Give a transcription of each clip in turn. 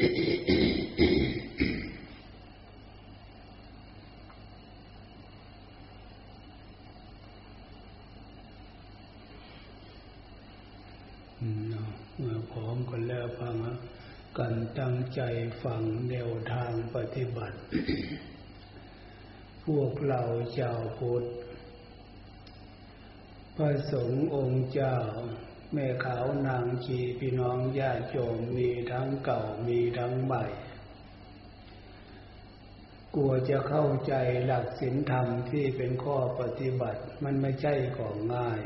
เมื่อพร้อมกันแล้วฟังกันตั้งใจฟังแนวทางปฏิบัติ พวกเราชาวพุทธพระสงฆ์องค์เจ้า แม่ขาวนางชีพี่น้องญาติโยมมีทั้งเก่ามีทั้งใหม่กลัวจะเข้าใจหลักศีลธรรมที่เป็นข้อปฏิบัติมันไม่ใช่ของง่าย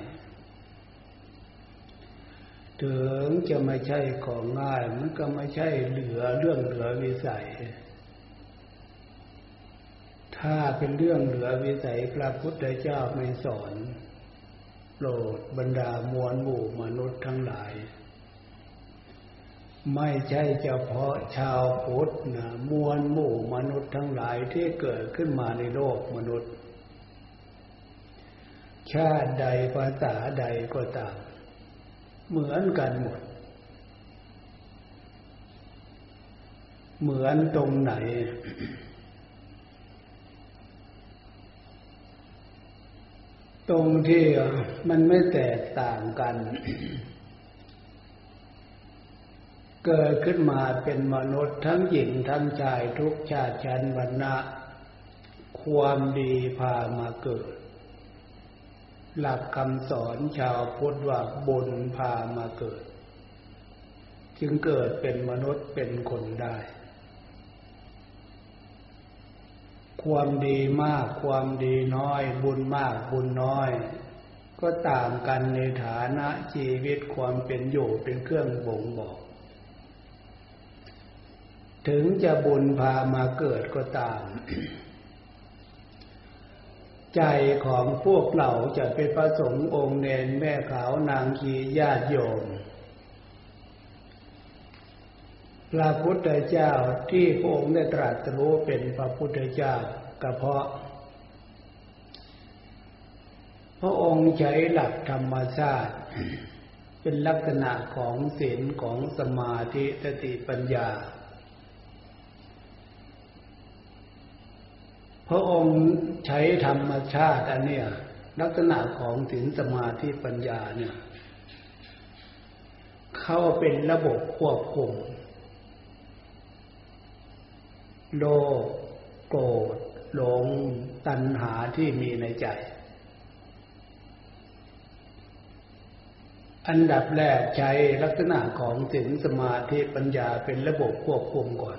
ถึงจะไม่ใช่ของง่าย มันก็ไม่ใช่เหลือเรื่องเหลือวิสัย ถ้าเป็นเรื่องเหลือวิสัยพระพุทธเจ้าไม่สอน รดบรรดามวลหมู่มนุษย์ทั้งหลาย ไม่ใช่เฉพาะชาวพุทธนะมวลหมู่มนุษย์ทั้งหลายที่เกิดขึ้นมาในโลกมนุษย์ ชาติใดภาษาใดก็ตาม เหมือนกันหมด เหมือนตรงไหน ตรงที่มันไม่แตกต่างกัน เกิดขึ้นมาเป็นมนุษย์ทั้งหญิงทั้งชายทุกชาติชั้นวรรณะ ความดีพามาเกิด หลักคำสอนชาวพุทธว่าบุญพามาเกิด จึงเกิดเป็นมนุษย์เป็นคนได้ ความดีมากความดีน้อย บุญมากบุญน้อย ก็ต่างกันในฐานะชีวิตความเป็นอยู่เป็นเครื่องบ่งบอก ถึงจะบุญพามาเกิดก็ตาม ใจของพวกเราจะเป็นพระสงฆ์องค์เนนแม่ขาวนางขีญาติโยม พระพุทธเจ้าที่พระองค์ได้ตรัสรู้เป็นพระพุทธเจ้าก็เพราะ พระองค์ใช้หลักธรรมชาติ เป็นลักษณะของศีลของสมาธิสติปัญญา พระองค์ใช้ธรรมชาติอันเนี้ยลักษณะของศีลสมาธิปัญญาเนี่ย เข้าเป็นระบบควบคุม โลภโกรธหลงตัณหาที่มีในใจ อันดับแรกใช้ลักษณะของศีลสมาธิปัญญาเป็นระบบควบคุมก่อน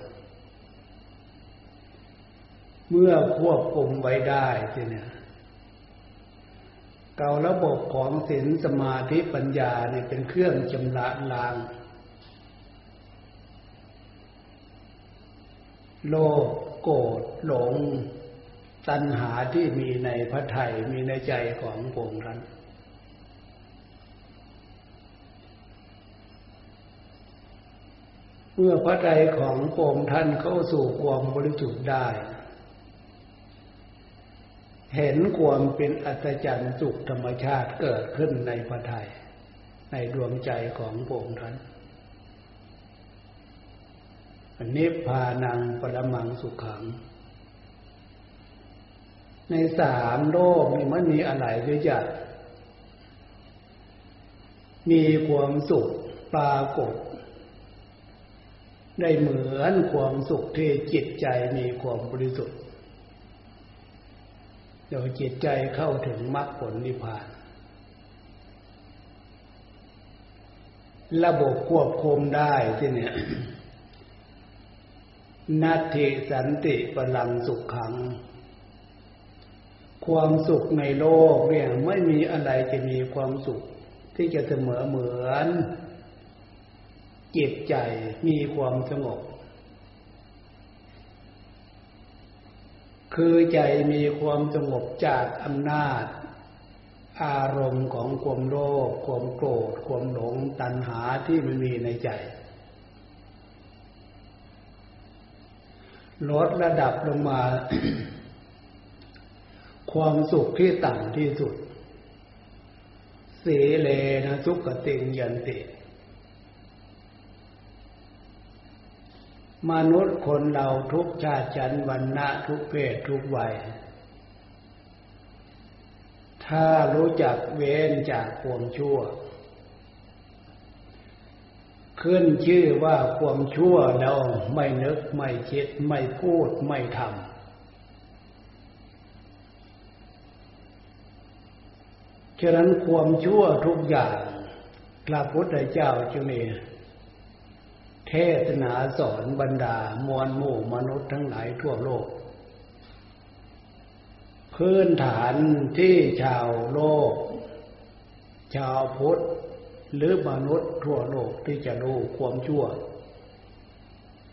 เมื่อควบคุมไว้ได้ทีเนี่ยเก่าระบบของศีลสมาธิปัญญาเนี่ยเป็นเครื่องชำระล้าง โลภโกรธหลง ตัณหาที่มีในพระไถ่มีในใจของพงท่านเมื่อพระไตรของพงท่านเข้าสู่ความบริสุทธิ์ได้ เห็นความเป็นอัศจรรย์สุขธรรมชาติเกิดขึ้นในพระไทยในดวงใจของพระองค์ท่าน นิพพานังปรมังสุขขัง ในสามโลกนี่มันมีอะไรด้วยจ้ะมีความสุขปรากฏ ได้เหมือนความสุขที่จิตใจมีความบริสุทธิ์โดยจิตใจเข้าถึงมรรคผลนิพพาน ระบบควบคุมได้ที่เนี่ย นัตถิสันติพลังสุขขัง ความสุขในโลกเนี่ยไม่มีอะไรจะมีความสุขที่จะเสมอเหมือนจิตใจมีความสงบ คือใจมีความสงบจากอำนาจ อารมณ์ของความโลภความโกรธ ความหลงตัณหาที่มันมีในใจ ลดระดับลงมา ความสุขที่ต่ำที่สุด เสเลนะทุกขติงยันติมนุษย์คนเราทุกชาติชันวรรณะทุกเพศทุกวัย ถ้ารู้จักเว้นจากความชั่ว ขึ้นชื่อว่าความชั่วแล้วไม่นึกไม่คิดไม่พูดไม่ทำฉะนั้นความชั่วทุกอย่างพระพุทธเจ้าจึงมีเทศนาสอนบรรดามวลหมู่มนุษย์ทั้งหลายทั่วโลก พื้นฐานที่ชาวโลก ชาวพุทธ หรือมนุษย์ทั่วโลกที่จะรู้ความชั่ว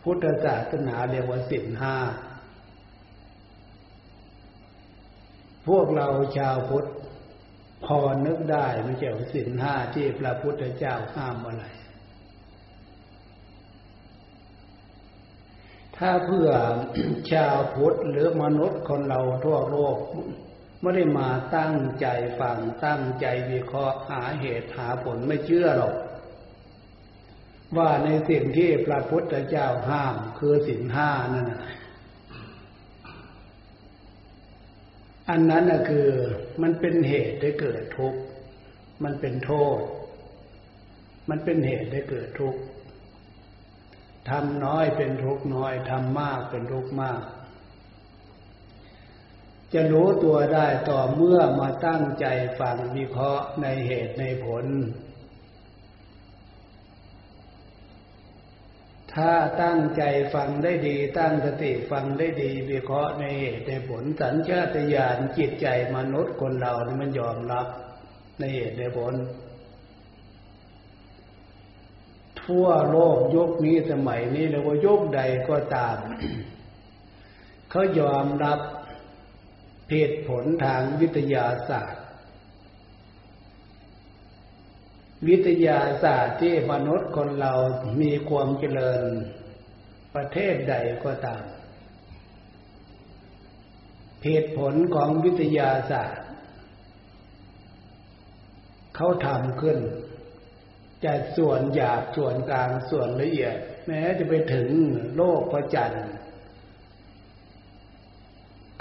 พุทธศาสนาเรียกว่าสินห้า พวกเราชาวพุทธพอนึกได้มันเจ้าสินห้าที่พระพุทธเจ้าห้ามอะไร ถ้าเพื่อชาวพุทธหรือมนุษย์คนเราทั่วโลก ไม่ได้มาตั้งใจฟังตั้งใจวิเคราะห์หาเหตุหาผลไม่เชื่อหรอก ว่าในสิ่งที่พระพุทธเจ้าห้ามคือสินห้านั่นอันนั้นนะคือมันเป็นเหตุให้เกิดทุกข์มันเป็นโทษ มันเป็นเหตุให้เกิดทุกข์ทำน้อยเป็นทุกข์น้อยทำมากเป็นทุกมาก จะรู้ตัวได้ต่อเมื่อมาตั้งใจฟังวิเคราะห์ในเหตุในผล ถ้าตั้งใจฟังได้ดี ตั้งสติฟังได้ดี วิเคราะห์ในเหตุในผลสัญชาตญาณจิตใจมนุษย์คนเรานี่มันยอมรับในเหตุในผล ทั่วโลกยุคนี้สมัยนี้หรือว่ายุคใดก็ตาม เขายอมรับ เหตุผลทางวิทยาศาสตร์ วิทยาศาสตร์ที่มนุษย์คนเรามีความเจริญประเทศใดก็ตาม เหตุผลของวิทยาศาสตร์ เขาทำขึ้นจะส่วนหยาบส่วนกลางส่วนละเอียด แม้จะไปถึงโลกพระจันทร์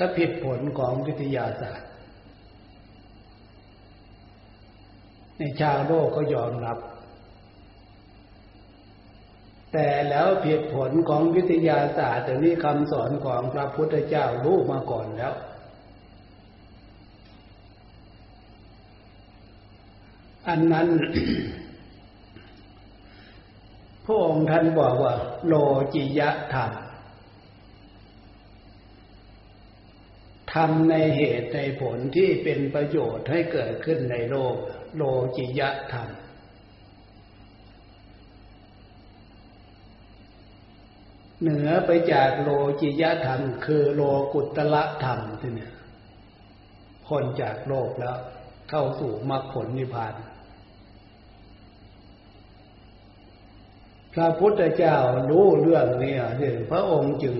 ก็ผิดผลของวิทยาศาสตร์ ในชาวโลกก็ยอมรับ แต่แล้วผิดผลของวิทยาศาสตร์แต่นี้คำสอนของพระพุทธเจ้ารู้มาก่อนแล้วอันนั้นพระองค์ท่านบอกว่า โลจิยะธรรม ทำในเหตุในผลที่เป็นประโยชน์ให้เกิดขึ้นในโลก โลจิยะธรรม เหนือไปจากโลจิยธรรม คือโลกุตละธรรมที่เนี่ยคนจากโลกแล้ว เข้าสู่มรรคผลนิพพาน พระพุทธเจ้ารู้เรื่องนี้เนี่ยพระองค์จึง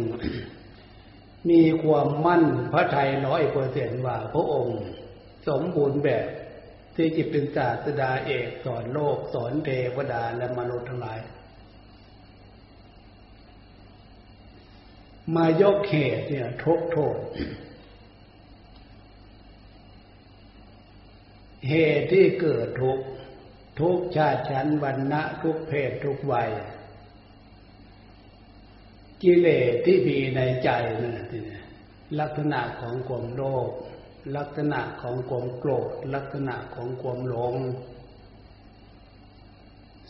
มีความมั่นพระทัยร้อยเปอร์เซ็นว่าพระองค์ สมบูรณ์แบบที่จิตเป็นศาสดาเอกสอนโลกสอนเทวดาและมนุษย์ทั้งหลาย มายกเหตุเนี่ยทกโทษ เหตุที่เกิดทุกทุกชาติชั้นวรรณะทุกเพศทุกวัย กิเลสที่มีในใจนั่นลักษณะของความโลภลักษณะของความโกรธ ลักษณะของความหลง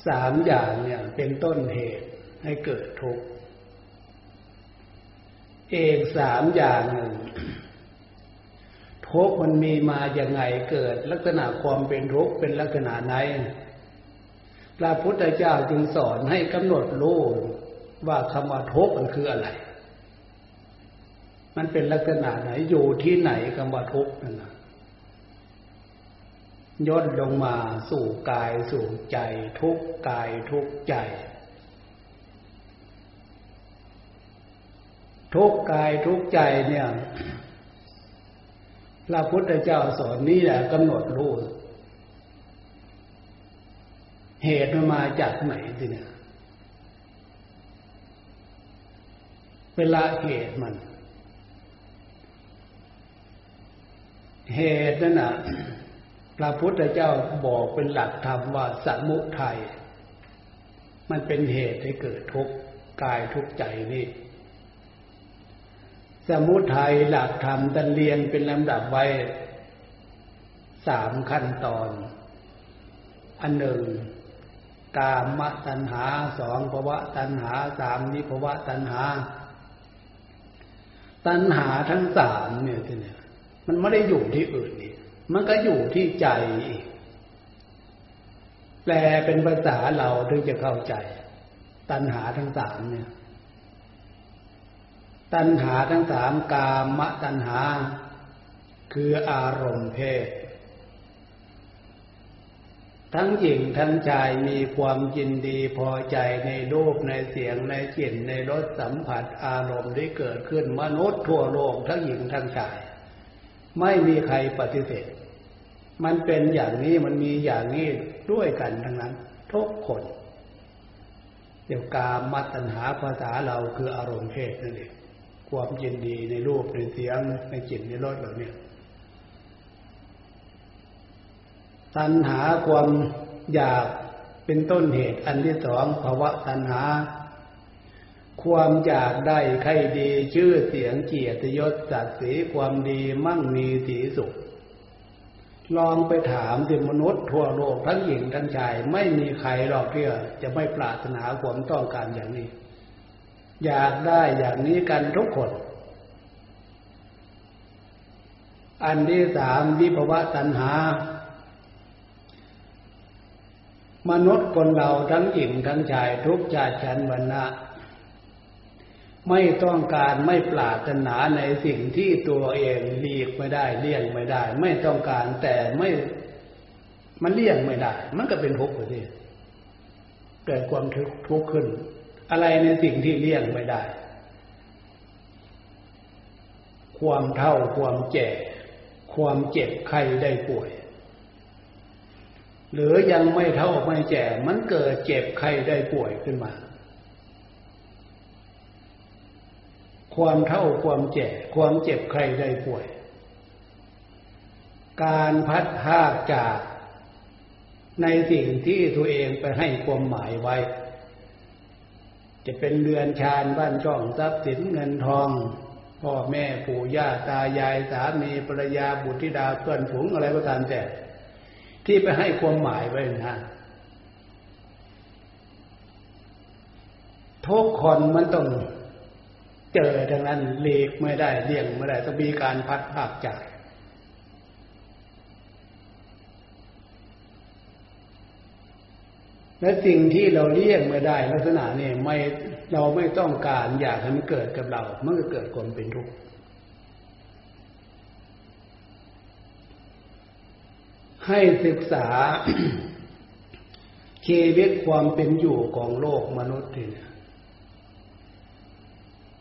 สามอย่างเนี่ยเป็นต้นเหตุให้เกิดทุกข์เอกสามอย่างหนึ่งทุกข์มันมีมาอย่างไงเกิด ลักษณะความเป็นทุกข์เป็นลักษณะไหนพระพุทธเจ้าจึงสอนให้กำหนดรู้ ว่าคำว่าทุกข์มันคืออะไร มันเป็นลักษณะไหนอยู่ที่ไหนคำว่าทุกข์นั่นนะย่นลงมาสู่กายสู่ใจ ทุกกายทุกใจ ทุกกายทุกใจเนี่ยพระพุทธเจ้าสอนนี้แหละกำหนดรู้เหตุมันมาจากไหนทีเนี่ย เวลาเหตุมัน เหตุนั่นน่ะพระพุทธเจ้าบอกเป็นหลักธรรมว่าสมุทัยมันเป็นเหตุให้เกิดทุกข์กายทุกข์ใจนี่ สมุทัยหลักธรรมตันเรียงเป็นลำดับไว้สามขั้นตอน อันหนึ่งกามตัณหาสองภวะตัณหาสามนิภวะตัณหา ตัณหาทั้งสามเนี่ยที่เนี่ย มันไม่ได้อยู่ที่อื่นนี่มันก็อยู่ที่ใจอีกแปลเป็นภาษาเราถึงจะเข้าใจ ตัณหาทั้งสามเนี่ย ตัณหาทั้งสามกามตัณหา คืออารมณ์เพศ ทั้งหญิงทั้งชายมีความยินดีพอใจในรูปในเสียงในกลิ่นในรสสัมผัสอารมณ์ที่เกิดขึ้นมนุษย์ทั่วโลกทั้งหญิงทั้งชาย ไม่มีใครปฏิเสธ มันเป็นอย่างนี้มันมีอย่างนี้ด้วยกันทั้งนั้น ทุกคนเดี๋ยวกามัตัญหาภาษาเราคืออารมณ์เพศนั่นเองความยินดีในรูปในเสียงในกลิ่นในรสเหล่านี้ ตัณหาความอยากเป็นต้นเหตุอันที่สองภาวะตัณหา ความอยากได้ใครดีชื่อเสียงเกียรติยศศักดิ์ศรีความดีมั่งมีสีสุข ลองไปถามสิมนุษย์ทั่วโลกทั้งหญิงทั้งชาย ไม่มีใครหรอกที่จะไม่ปรารถนาความต้องการอย่างนี้ อยากได้อย่างนี้กันทุกคนอันที่สามวิภวะตัณหา มนุษย์คนเราทั้งหญิงทั้งชายทุกชาติชั้นวรรณะ ไม่ต้องการไม่ปรารถนาในสิ่งที่ตัวเองหลีกไม่ได้เลี่ยงไม่ได้ ไม่ต้องการแต่ไม่มันเลี่ยงไม่ได้ มันก็เป็นทุกข์ไปเกิดความทุกข์ขึ้น อะไรในสิ่งที่เลี่ยงไม่ได้ ความเท่าความแก่ ความเจ็บไข้ได้ป่วย หรือยังไม่เท่าไม่แก่มันเกิดเจ็บไข้ได้ป่วยขึ้นมา ความเท่าความแก่ความเจ็บใครได้ป่วย การพัดภาคจากในสิ่งที่ตัวเองไปให้ความหมายไว้ จะเป็นเรือนชานบ้านช่องทรัพย์สินเงินทอง พ่อแม่ปู่ย่าตายายสามีภรรยาบุตรธิดาเพื่อนฝูงอะไรก็ตามแต่ ที่ไปให้ความหมายไว้นะทุกคนมันต้องเจอดังนั้นเลีกไม่ได้เลี่ยงไม่ได้ต้องมีการพัดภาคจาก และสิ่งที่เราเลี่ยงไม่ได้ลักษณะนี้ไม่เราไม่ต้องการอยากให้มันเกิดกับเรา มันก็เกิดความเป็นทุกข์ ให้ศึกษาชีวิตความเป็นอยู่ของโลกมนุษย์เนี่ย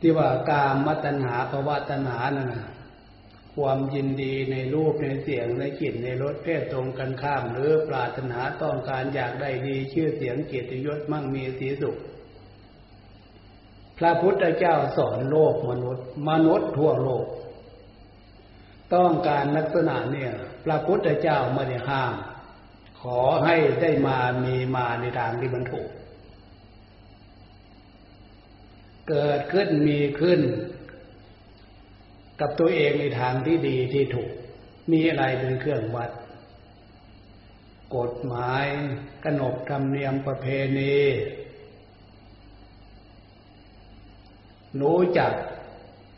ที่ว่ากามมัตนาภาวะตนานั่นนะความยินดีในรูปในเสียงในกลิ่นในรสเพศตรงกันข้าม หรือปรารถนาต้องการอยากได้ดีชื่อเสียงเกียรติยศมั่งมีสีสุข พระพุทธเจ้าสอนโลกมนุษย์ มนุษย์ทั่วโลก ต้องการลักษณะเนี่ยพระพุทธเจ้าไม่ได้ห้าม ขอให้ได้มามีมาในทางที่มันถูก เกิดขึ้นมีขึ้น กับตัวเองในทางที่ดีที่ถูก มีอะไรเป็นเครื่องวัด กฎหมายขนบธรรมเนียมประเพณีรู้จัก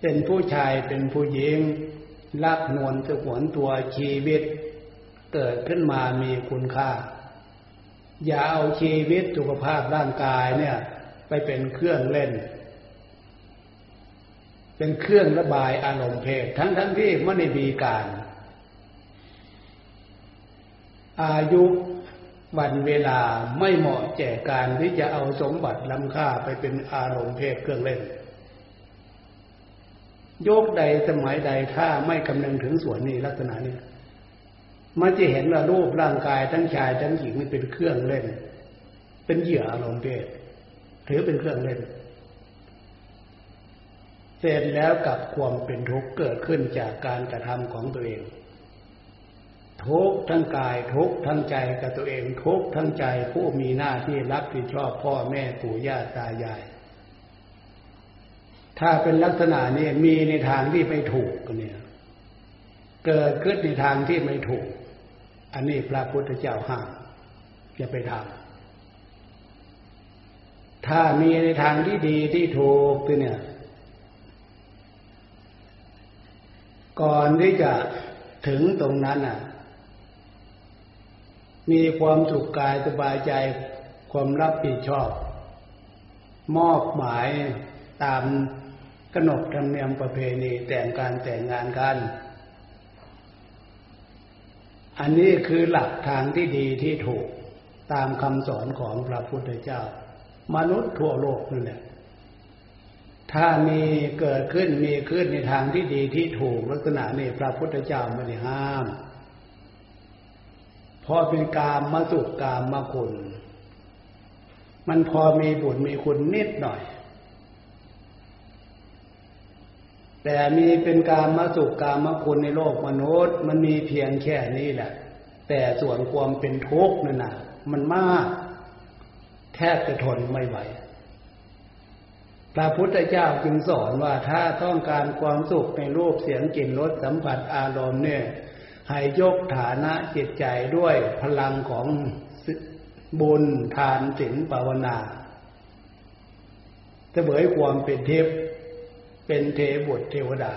เป็นผู้ชายเป็นผู้หญิง รักนวลสงวนตัวชีวิต เกิดขึ้นมามีคุณค่า อย่าเอาชีวิตสุขภาพร่างกายเนี่ย ไปเป็นเครื่องเล่น เป็นเครื่องระบายอารมณ์เพศทั้งทั้งที่ไม่ได้มีการ อายุวันเวลาไม่เหมาะแก่การที่จะเอาสมบัติล้ำค่าไปเป็นอารมณ์เพศเครื่องเล่น โยกใดสมัยใดถ้าไม่คำนึงถึงส่วนนี้ลักษณะนี้มันจะเห็นว่ารูปร่างกายทั้งชายทั้งหญิงมันเป็นเครื่องเล่น เป็นเหยื่ออารมณ์เพศถือเป็นเครื่องเล่น เสร็จแล้วกับความเป็นทุกข์เกิดขึ้นจากการกระทำของตัวเอง ทุกทั้งกายทุกทั้งใจกับตัวเองทุกทั้งใจผู้มีหน้าที่รับผิดชอบพ่อแม่ปู่ย่าตายาย ถ้าเป็นลักษณะนี้มีในทางที่ไม่ถูกเนี่ย เกิดขึ้นในทางที่ไม่ถูก อันนี้พระพุทธเจ้าห้ามอย่าไปทำถ้ามีในทางที่ดีที่ถูกเนี่ย ก่อนที่จะถึงตรงนั้นน่ะ มีความสุขกายสบายใจความรับผิดชอบ มอบหมายตาม ขนบธรรมเนียมประเพณีแต่งการแต่งงานกัน อันนี้คือหลักทางที่ดีที่ถูกตามคำสอนของพระพุทธเจ้า มนุษย์ทั่วโลกนั่นแหละ ถ้ามีเกิดขึ้นมีขึ้นในทางที่ดีที่ถูกลักษณะนี้พระพุทธเจ้าไม่ได้ห้ามพอเป็นกามมาสุขกามมาคุณ มันพอมีบุญมีคุณนิดหน่อย แต่มีเป็นการมาสุขกามมาคุณในโลกมนุษย์ มันมีเพียงแค่นี้แหละ แต่ส่วนความเป็นทุกข์นั่นนะมันมาก แทบจะทนไม่ไหวพระพุทธเจ้าจึงสอนว่าถ้าต้องการความสุขในรูปเสียงกลิ่นรสสัมผัสอารมณ์เนี่ยให้ยกฐานะจิตใจด้วยพลังของบุญทานศีลภาวนาจะเบยความเป็นเทพ เป็นเทบุตรเทวดา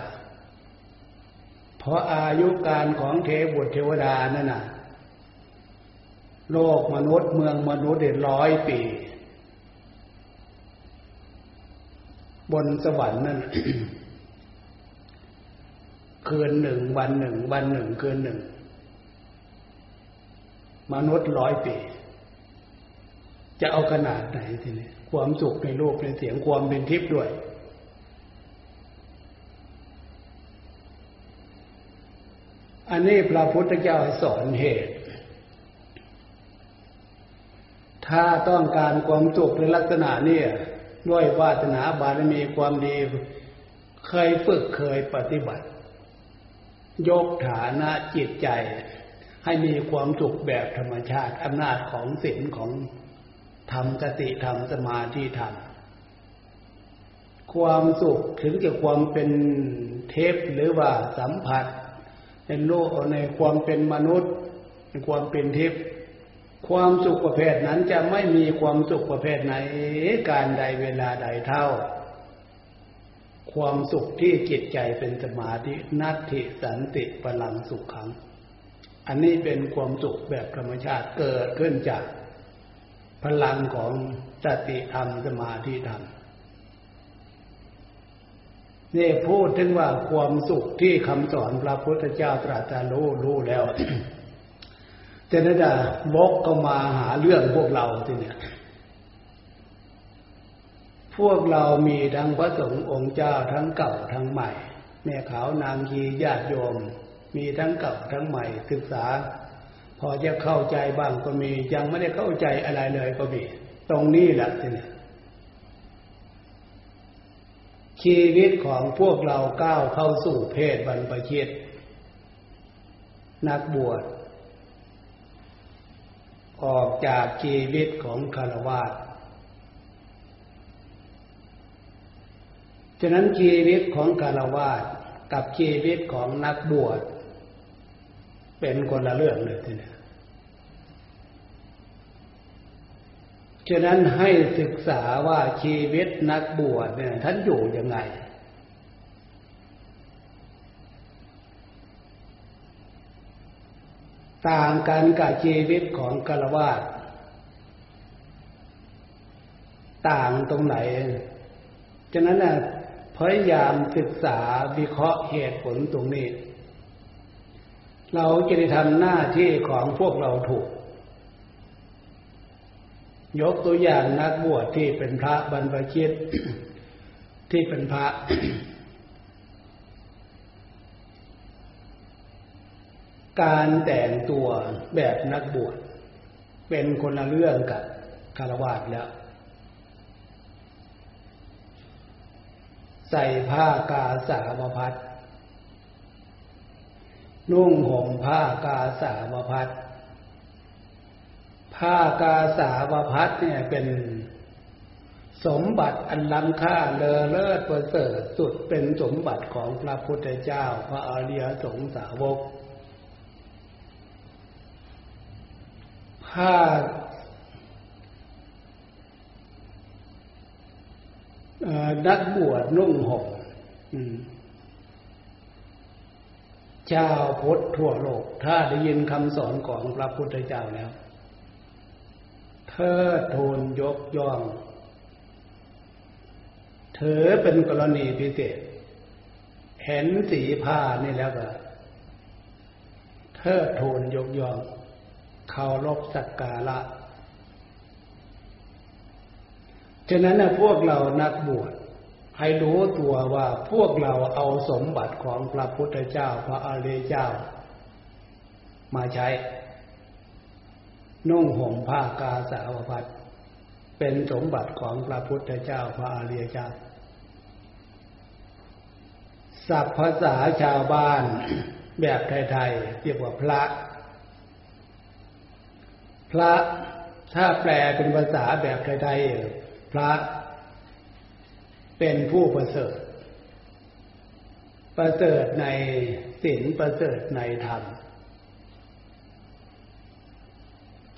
เพราะอายุการของเทบุตรเทวดานั่นน่ะ โลกมนุษย์เมืองมนุษย์เด็ดร้อยปี บนสวรรค์นั่นคืนหนึ่งวันหนึ่ง วันหนึ่งคืนหนึ่ง มนุษย์ร้อยปี จะเอาขนาดไหนทีนี้ความสุขในโลกในเสียงความเป็นทิพย์ด้วย อันนี้พระพุทธเจ้าสอนเหตุ ถ้าต้องการความสุขในลักษณะเนี้ด้วยวาสนาบารมีความดี เคยฝึกเคยปฏิบัติ ยกฐานะจิตใจ ให้มีความสุขแบบธรรมชาติอำนาจของศีลของธรรมสติธรรมสมาธิธรรมความสุขถึงจะความเป็นเทพหรือว่าสัมผัส ในโลกในความเป็นมนุษย์ในความเป็นเทพย์ความสุขประเภทนั้นจะไม่มีความสุขประเภทไหนการใดเวลาใดเท่า ความสุขที่จิตใจเป็นสมาธินัตถิสันติพลังสุขขัง อันนี้เป็นความสุขแบบธรรมชาติเกิดขึ้นจาก พลังของสติธรรมสมาธิธรรม นี่พูดถึงว่าความสุขที่คำสอนพระพุทธเจ้าตรัสรู้รู้แล้วเจนั่นจะวกก็มาหาเรื่องพวกเราทีเนี่ย พวกเรามีทั้งพระสงฆ์องค์เจ้าทั้งเก่าทั้งใหม่ แม่ขาวนางคีญาติโยม มีทั้งเก่าทั้งใหม่ศึกษา พอจะเข้าใจบ้างก็มียังไม่ได้เข้าใจอะไรเลยก็มี ตรงนี้แหละทีเนี่ย ชีวิตของพวกเราก้าวเข้าสู่เพศบรรพชิต นักบวช ออกจากชีวิตของคารวะฉะนั้นชีวิตของคารวะกับชีวิตของนักบวช เป็นคนละเรื่องเลยทีนี้ ฉะนั้นให้ศึกษาว่าชีวิตนักบวชเนี่ยท่านอยู่ยังไง ต่างกันกับชีวิตของกาลวาดต่างตรงไหน ฉะนั้นนะพยายามศึกษาวิเคราะห์เหตุผลตรงนี้ เราจะได้ทำหน้าที่ของพวกเราถูก ยกตัวอย่างนักบวชที่เป็นพระบรรพชิตที่เป็นพระการแต่งตัวแบบนักบวชเป็นคนละเรื่องกับคารวะแล้ว ใส่ผ้ากาสาวพัดนุ่งห่มผ้ากาสาวพัด ผ้ากาสาวพัดเนี่ยเป็นสมบัติอันล้ำค่าเลอเลิศประเสริฐสุดเป็นสมบัติของพระพุทธเจ้า พระอริยสงสาวก ผ้านักบวชนุ่งห่มเจ้าพุทธทั่วโลก ถ้าได้ยินคำสอนของพระพุทธเจ้าแล้ว เธอทูลยกย่องเธอเป็นกรณีพิเศษเห็นสีผ้านี่แล้วก็เธอทูลยกย่องเคารพสักการะฉะนั้นนะพวกเรานักบวชให้รู้ตัวว่าพวกเราเอาสมบัติของพระพุทธเจ้าพระอริยเจ้า มาใช้ นุ่งห่มผ้ากาสาวพัดเป็นสมบัติของพระพุทธเจ้าพระอริยเจ้าศัพท์ภาษาชาวบ้านแบบไทยๆเรียกว่าพระ พระถ้าแปลเป็นภาษาแบบไทยๆพระ เป็นผู้ประเสริฐ ประเสริฐในศีลประเสริฐในธรรม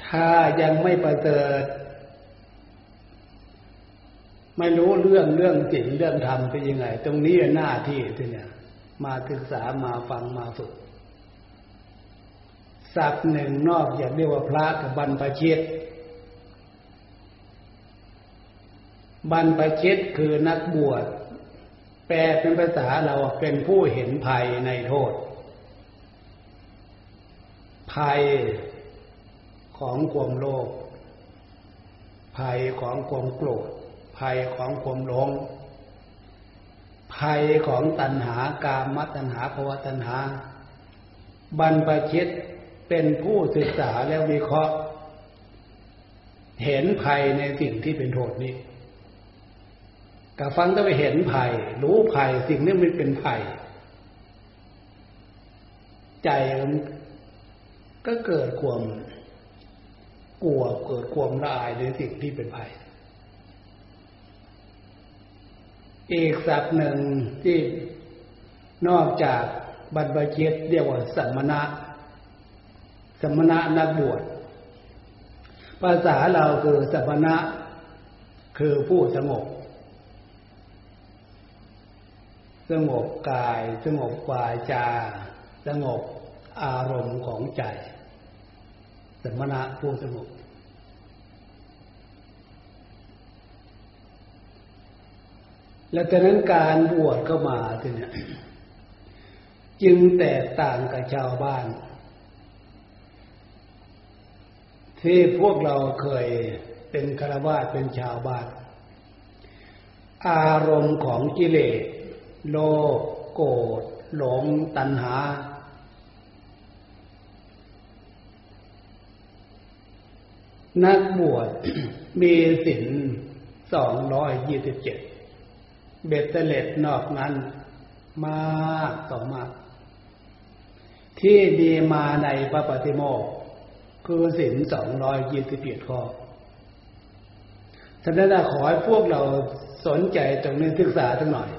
ถ้ายังไม่ประเสริฐไม่รู้เรื่องเรื่องศีลเรื่องธรรมเป็นยังไง ตรงนี้หน้าที่ที่เนี่ย มาศึกษามาฟังมาฝึกศัพท์หนึ่งนอกจากเรียกว่าพระกับบรรพชิตบรรพชิตคือนักบวช แปลเป็นภาษาเราเป็นผู้เห็นภัยในโทษ ภัย ของความโลภภัยของความโกรธภัยของความหลงภัยของตัณหากามตัณหาภวตัณหา บรรพชิตเป็นผู้ศึกษาแล้ววิเคราะห์ เห็นภัยในสิ่งที่เป็นโทษนี้กับฟังต้องไปเห็นภัย รู้ภัยสิ่งนี้มันเป็นภัย ใจมันก็เกิดความ กลัวเกิดความละอายในสิ่งที่เป็นภัย อีกศัพท์หนึ่งที่นอกจากบรรพชิตเรียกว่าสัมมณะสัมมณะนักบวชภาษาเราคือสัมมณะคือผู้สงบสงบกาย สงบวาจา สงบอารมณ์ของใจ สมณะผู้สงบและจากนั้นการบวชเข้ามาทีนี้จึงแตกต่างกับชาวบ้าน ที่พวกเราเคยเป็นคารวะเป็นชาวบ้าน อารมณ์ของกิเลส โลภโกรธหลงตัณหา นักบวชมีศีลสองร้อยยี่สิบเจ็ดเบ็ดเตล็ดนอกนั้น มากต่อมาก ที่มีมาในพระปฏิโมกคือศีลสองร้อยยี่สิบเจ็ดข้อฉะนั้นขอให้พวกเราสนใจตรงนี้ศึกษาสักหน่อย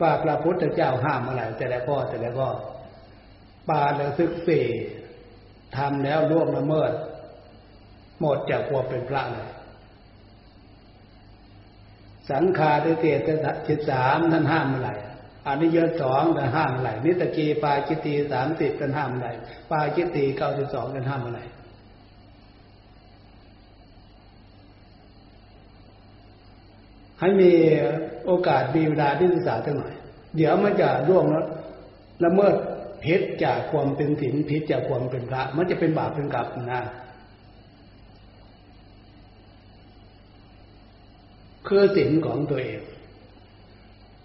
ว่าพระพุทธเจ้าห้ามอะไรแต่แล้วก็แต่แล้วก็ปาเลซึกสี่ทำแล้วล่วงละเมิด หมดจากความเป็นพระเลยสังขาริเตตจิตสามท่านห้ามอะไรอนิยสองท่านห้ามอะไรนิตกีปาจิตีสามสิบท่านห้ามอะไรปาจิตีเก้าสิบสองท่านห้ามอะไรให้มีโอกาสมีเวลาที่ศึกษาสักหน่อย เดี๋ยวมันจะร่วงแล้วละเมิดพิษจากความเป็นศีลพิษจากความเป็นพระ มันจะเป็นบาปเป็นกรรมนะ คือศีลของตัวเอง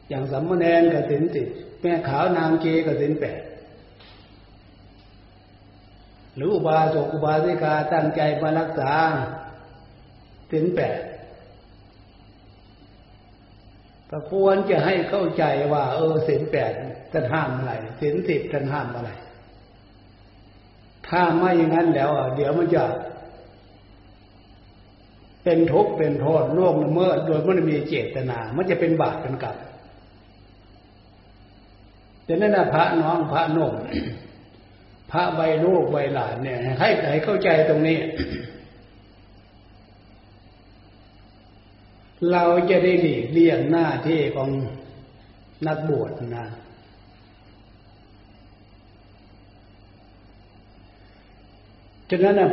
อย่างสัมมาแนนกับศีลสิบแม่ขาวนางเกกับศีลแปดหรืออุบาสกอุบาสิกาตั้งใจมารักษาศีลแปดก็ควรจะให้เข้าใจว่า เออศีลแปดท่านห้ามอะไรศีลสิบท่านห้ามอะไร ถ้าไม่อย่างนั้นแล้วเดี๋ยวมันจะ เป็นทุกข์เป็นโทษล่วงละเมิดโดยไม่ได้มีเจตนา มันจะเป็นบาปเป็นกรรมดังนั้นนะพระน้องพระนุ่มพระใบลูกใบหลานเนี่ยให้ให้เข้าใจตรงนี้ เราจะได้หลีกเลี่ยงหน้าที่ของนักบวชนะฉะนั้นนะ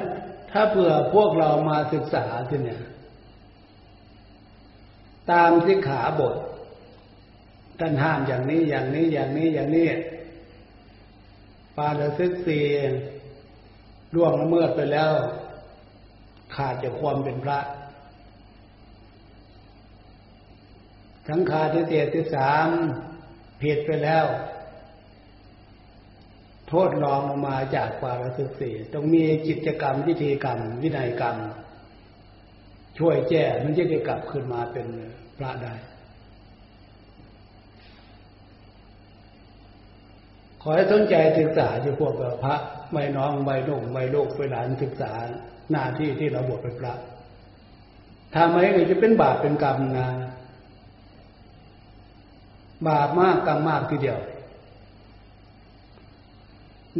ถ้าเผื่อพวกเรามาศึกษาที่เนี่ย ตามสิกขาบทท่านห้ามอย่างนี้อย่างนี้อย่างนี้อย่างนี้ ปาละซึกสีล่วงละเมิดไปแล้ว ขาดจากความเป็นพระสังขาทิเศษที่สามผิดไปแล้ว ทษรองออกมาจากปาละซึกสีต้องมีกิจกรรมวิธีกรรม วินัยกรรม ช่วยแก้มันจะได้กลับขึ้นมาเป็นพระได้ขอให้สนใจศึกษาอยู่พวกพระไม่น้องไม่นุ่งไม่ลูกไม่หลานศึกษาหน้าที่ที่เราบวชเป็นพระทำไมจะเป็นบาปเป็นกรรมนะบาปมากกรรมมากทีเดียว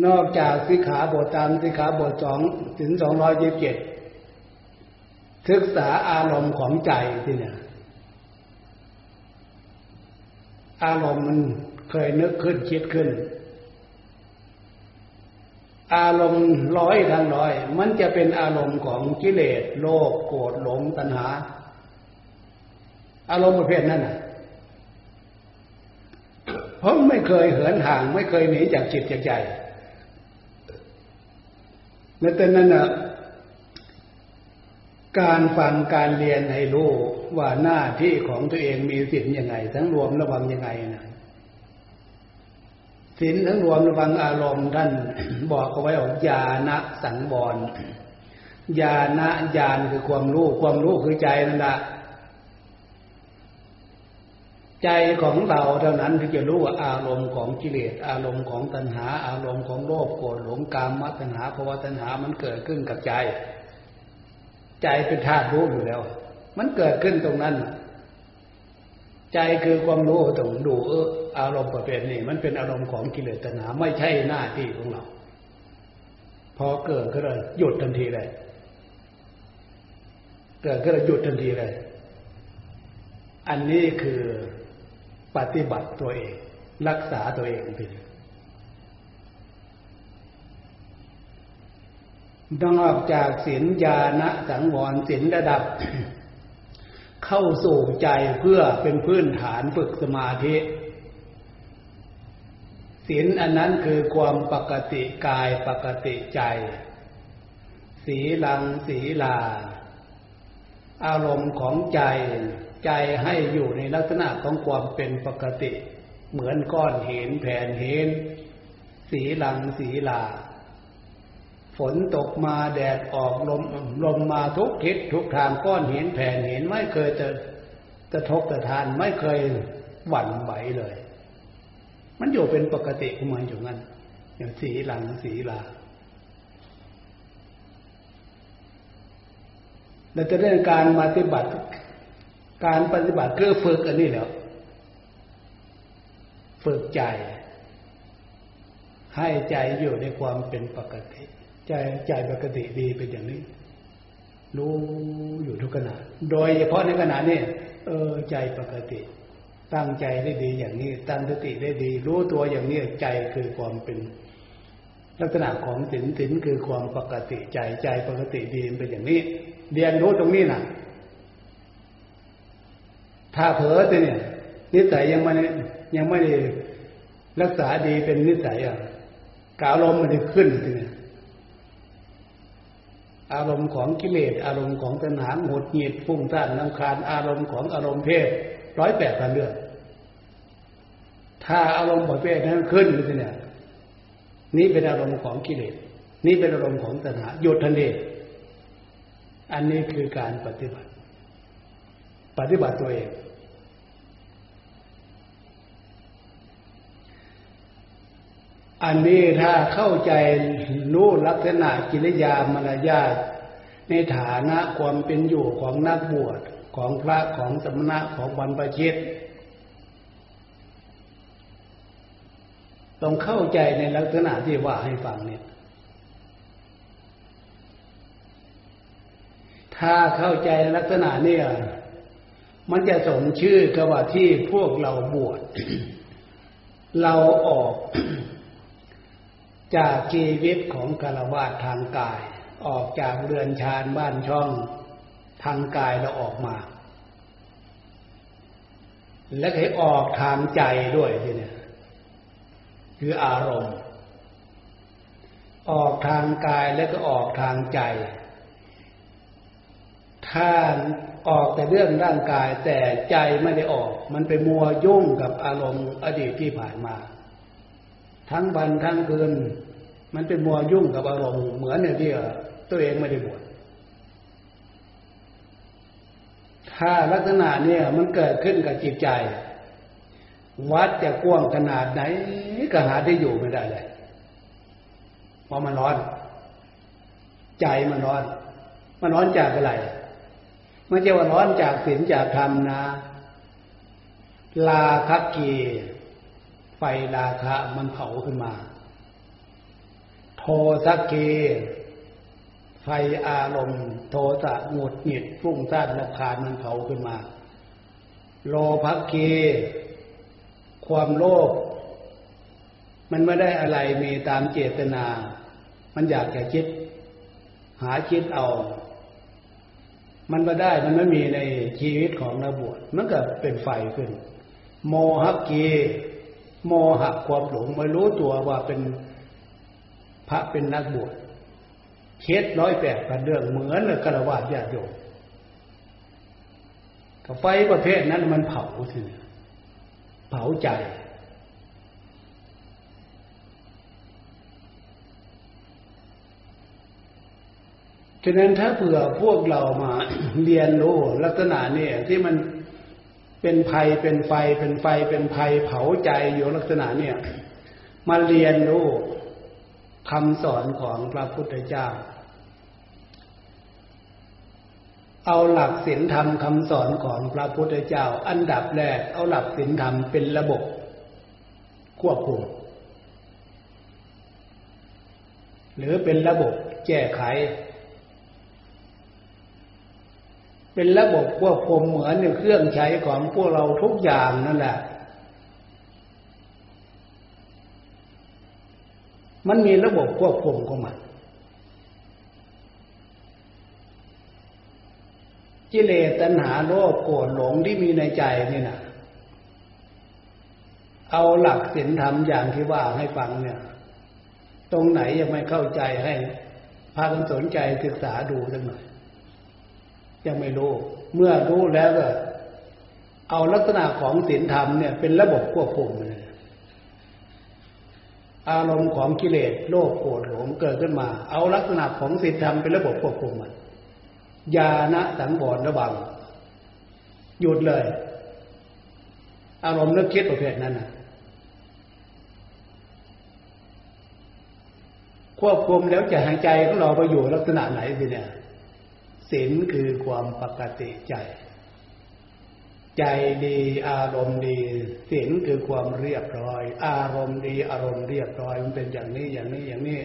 นอกจากสิขาบทตามสิขาบทสองถึงสองร้อยยี่สิบเจ็ดศึกษาอารมณ์ของใจที่เนี่ย อารมณ์มันเคยนึกขึ้นคิดขึ้น อารมณ์ร้อยทั้งร้อย มันจะเป็นอารมณ์ของกิเลสโลภโกรธหลงตัณหา อารมณ์ประเภทนั้นเพราะไม่เคยเหินห่าง ไม่เคยหนีจากจิตจากใจในตอนนั้นนะการฟังการเรียนให้รู้ว่าหน้าที่ของตัวเองมีสิทธิ์ยังไง ทั้งรวมระวังยังไงนะสินทั้งรวมระวังอารมณ์ท่านบอกเอาไว้ว่าญาณสังวรญาณญาณคือความรู้ ความรู้คือใจนั่นแหละ ใจของเราเท่านั้นที่จะรู้ว่าอารมณ์ของกิเลสอารมณ์ของตัณหา อารมณ์ของโลภโกรธหลงกามมตัณหาภาวะตัณหามันเกิดขึ้นกับใจ ใจเป็นธาตุรู้อยู่แล้ว มันเกิดขึ้นตรงนั้น ใจคือความรู้ต้องดูเอออารมณ์ประเภทนี้มันเป็นอารมณ์ของกิเลสตัณหาไม่ใช่หน้าที่ของเรา พอเกิดก็เลยหยุดทันทีเลยเกิดก็เลยหยุดทันทีเลย อันนี้คือ ปฏิบัติตัวเอง รักษาตัวเองไปนอกจากศีลญาณสังวรศีลระดับ เข้าสู่ใจเพื่อเป็นพื้นฐานฝึกสมาธิศีลอันนั้นคือความปกติกายปกติใจ สีลังสีลา อารมณ์ของใจ ใจให้อยู่ในลักษณะของความเป็นปกติ เหมือนก้อนเหินแผ่นเหินสีหลังสีหลา ฝนตกมาแดดออกลมลมมาทุกทิศทุกทางก้อนเหินแผ่นเหินไม่เคยจะจะทกจะทานไม่เคยหวั่นไหวเลย มันอยู่เป็นปกติของมันอยู่งั้นอย่างสีหลังสีหลาเราจะเรื่องการปฏิบัติ การปฏิบัติคือฝึกอันนี้แล้วฝึกใจ ให้ใจอยู่ในความเป็นปกติ ใจใจปกติดีเป็นอย่างนี้ รู้อยู่ทุกขณะ โดยเฉพาะในขณะนี้เออใจปกติ ตั้งใจได้ดีอย่างนี้ ตั้งสติได้ดี รู้ตัวอย่างนี้ใจคือความเป็น ลักษณะของสินสินคือความปกติใจใจปกติดีเป็นอย่างนี้ เรียนรู้ตรงนี้นะ ถ้าเผลอตัวเนี่ย นิสัยยังไม่ยังไม่ได้รักษาดีเป็นนิสัยอะกาลมมันจะขึ้นทีเนี่ยอารมณ์ของกิเลสอารมณ์ของตัณหาหมดหงิดฟุ้งซ่านนำคาญอารมณ์ของอารมณ์เพศร้อยแปดพันเรื่องถ้าอารมณ์ประเภทนั้นขึ้นเนี่ยนี่เป็นอารมณ์ของกิเลสนี่เป็นอารมณ์ของตัณหาหยุดทันทีอันนี้คือการปฏิบัติ ปฏิบัติตัวเอง อันนี้ถ้าเข้าใจรู้ลักษณะกิริยามารยาทในฐานะความเป็นอยู่ของนักบวชของพระของสมณะของบรรพชิต ต้องเข้าใจในลักษณะที่ว่าให้ฟังเนี่ย ถ้าเข้าใจลักษณะเนี่ยมันจะสมชื่อกับว่าที่พวกเราบวชเราออก จากชีวิตของกาลวาทางกาย ออกจากเรือนชานบ้านช่องทางกายเราออกมา และให้ออกทางใจด้วยทีนี้คืออารมณ์ ออกทางกายแล้วก็ออกทางใจถ้าออกแต่เรื่องร่างกายแต่ใจไม่ได้ออก มันไปมัวยุ่งกับอารมณ์อดีตที่ผ่านมา ทั้งวันทั้งคืน มันเป็นมัวยุ่งกับอารมณ์เหมือนเนี่ยที่ตัวเองไม่ได้บวชถ้าลักษณะเนี่ยมันเกิดขึ้นกับจิตใจ วัดจะกว้างขนาดไหนก็หาที่อยู่ไม่ได้เลยเพราะมันร้อน ใจมันร้อน มันร้อนจากอะไรไม่ใช่ว่าร้อนจากศีลจากธรรมนะ ลาคักกีไฟราคะมันเผาขึ้นมา โทสักกีไฟอารมณ์ โทสะหงุดหงิดฟุ้งซ่านรำคาญมันเผาขึ้นมา โลภกีความโลภมันไม่ได้อะไรมีตามเจตนา มันอยากจะคิด หาคิดเอา มันมาได้มันไม่มีในชีวิตของนักบวชมันก็เป็นไฟขึ้น โมหะกีโมหะความหลงไม่รู้ตัวว่าเป็น พระเป็นนักบวชเคสร้อยแปดพันเรื่องเหมือนกระวาดญาติโยมกับไฟประเภทนั้นมันเผาทีเผาใจ ฉะนั้นถ้าเผื่อพวกเรามาเรียนรู้ลักษณะนี่ที่มันเป็นภัยเป็นไฟเป็นไฟเป็นภัยเผาใจอยู่ลักษณะเนี่ยมาเรียนรู้ คำสอนของพระพุทธเจ้า เอาหลักศีลธรรมคำสอนของพระพุทธเจ้า อันดับแรก เอาหลักศีลธรรมเป็นระบบ ควบคุมหรือเป็นระบบแก้ไข เป็นระบบควบคุมเหมือนเครื่องใช้ของพวกเราทุกอย่างนั่นแหละ มันมีระบบควบคุมของมันกิเลสตัณหาโลภโกรธหลงที่มีในใจนี่นะเอาหลักศีลธรรมอย่างที่ว่าให้ฟังเนี่ย ตรงไหนยังไม่เข้าใจให้พากันสนใจศึกษาดูสักหน่อยยังไม่รู้ เมื่อรู้แล้วก็ เอาลักษณะของศีลธรรมเนี่ยเป็นระบบควบคุมเลย อารมณ์ของกิเลสโลภโกรธหลงเกิดขึ้นมา เอาลักษณะของศีลธรรมเป็นระบบควบคุมมันยาณสังวรระวัง หยุดเลย อารมณ์นึกคิดประเภทนั้นนะควบคุมแล้วจะหายใจของเราไปอยู่ลักษณะไหนสิเนี่ยศีลคือความปกติใจ ใจดีอารมณ์ดีศีลคือความเรียบร้อย อารมณ์ดีอารมณ์เรียบร้อยมันเป็นอย่างนี้อย่างนี้อย่างนี้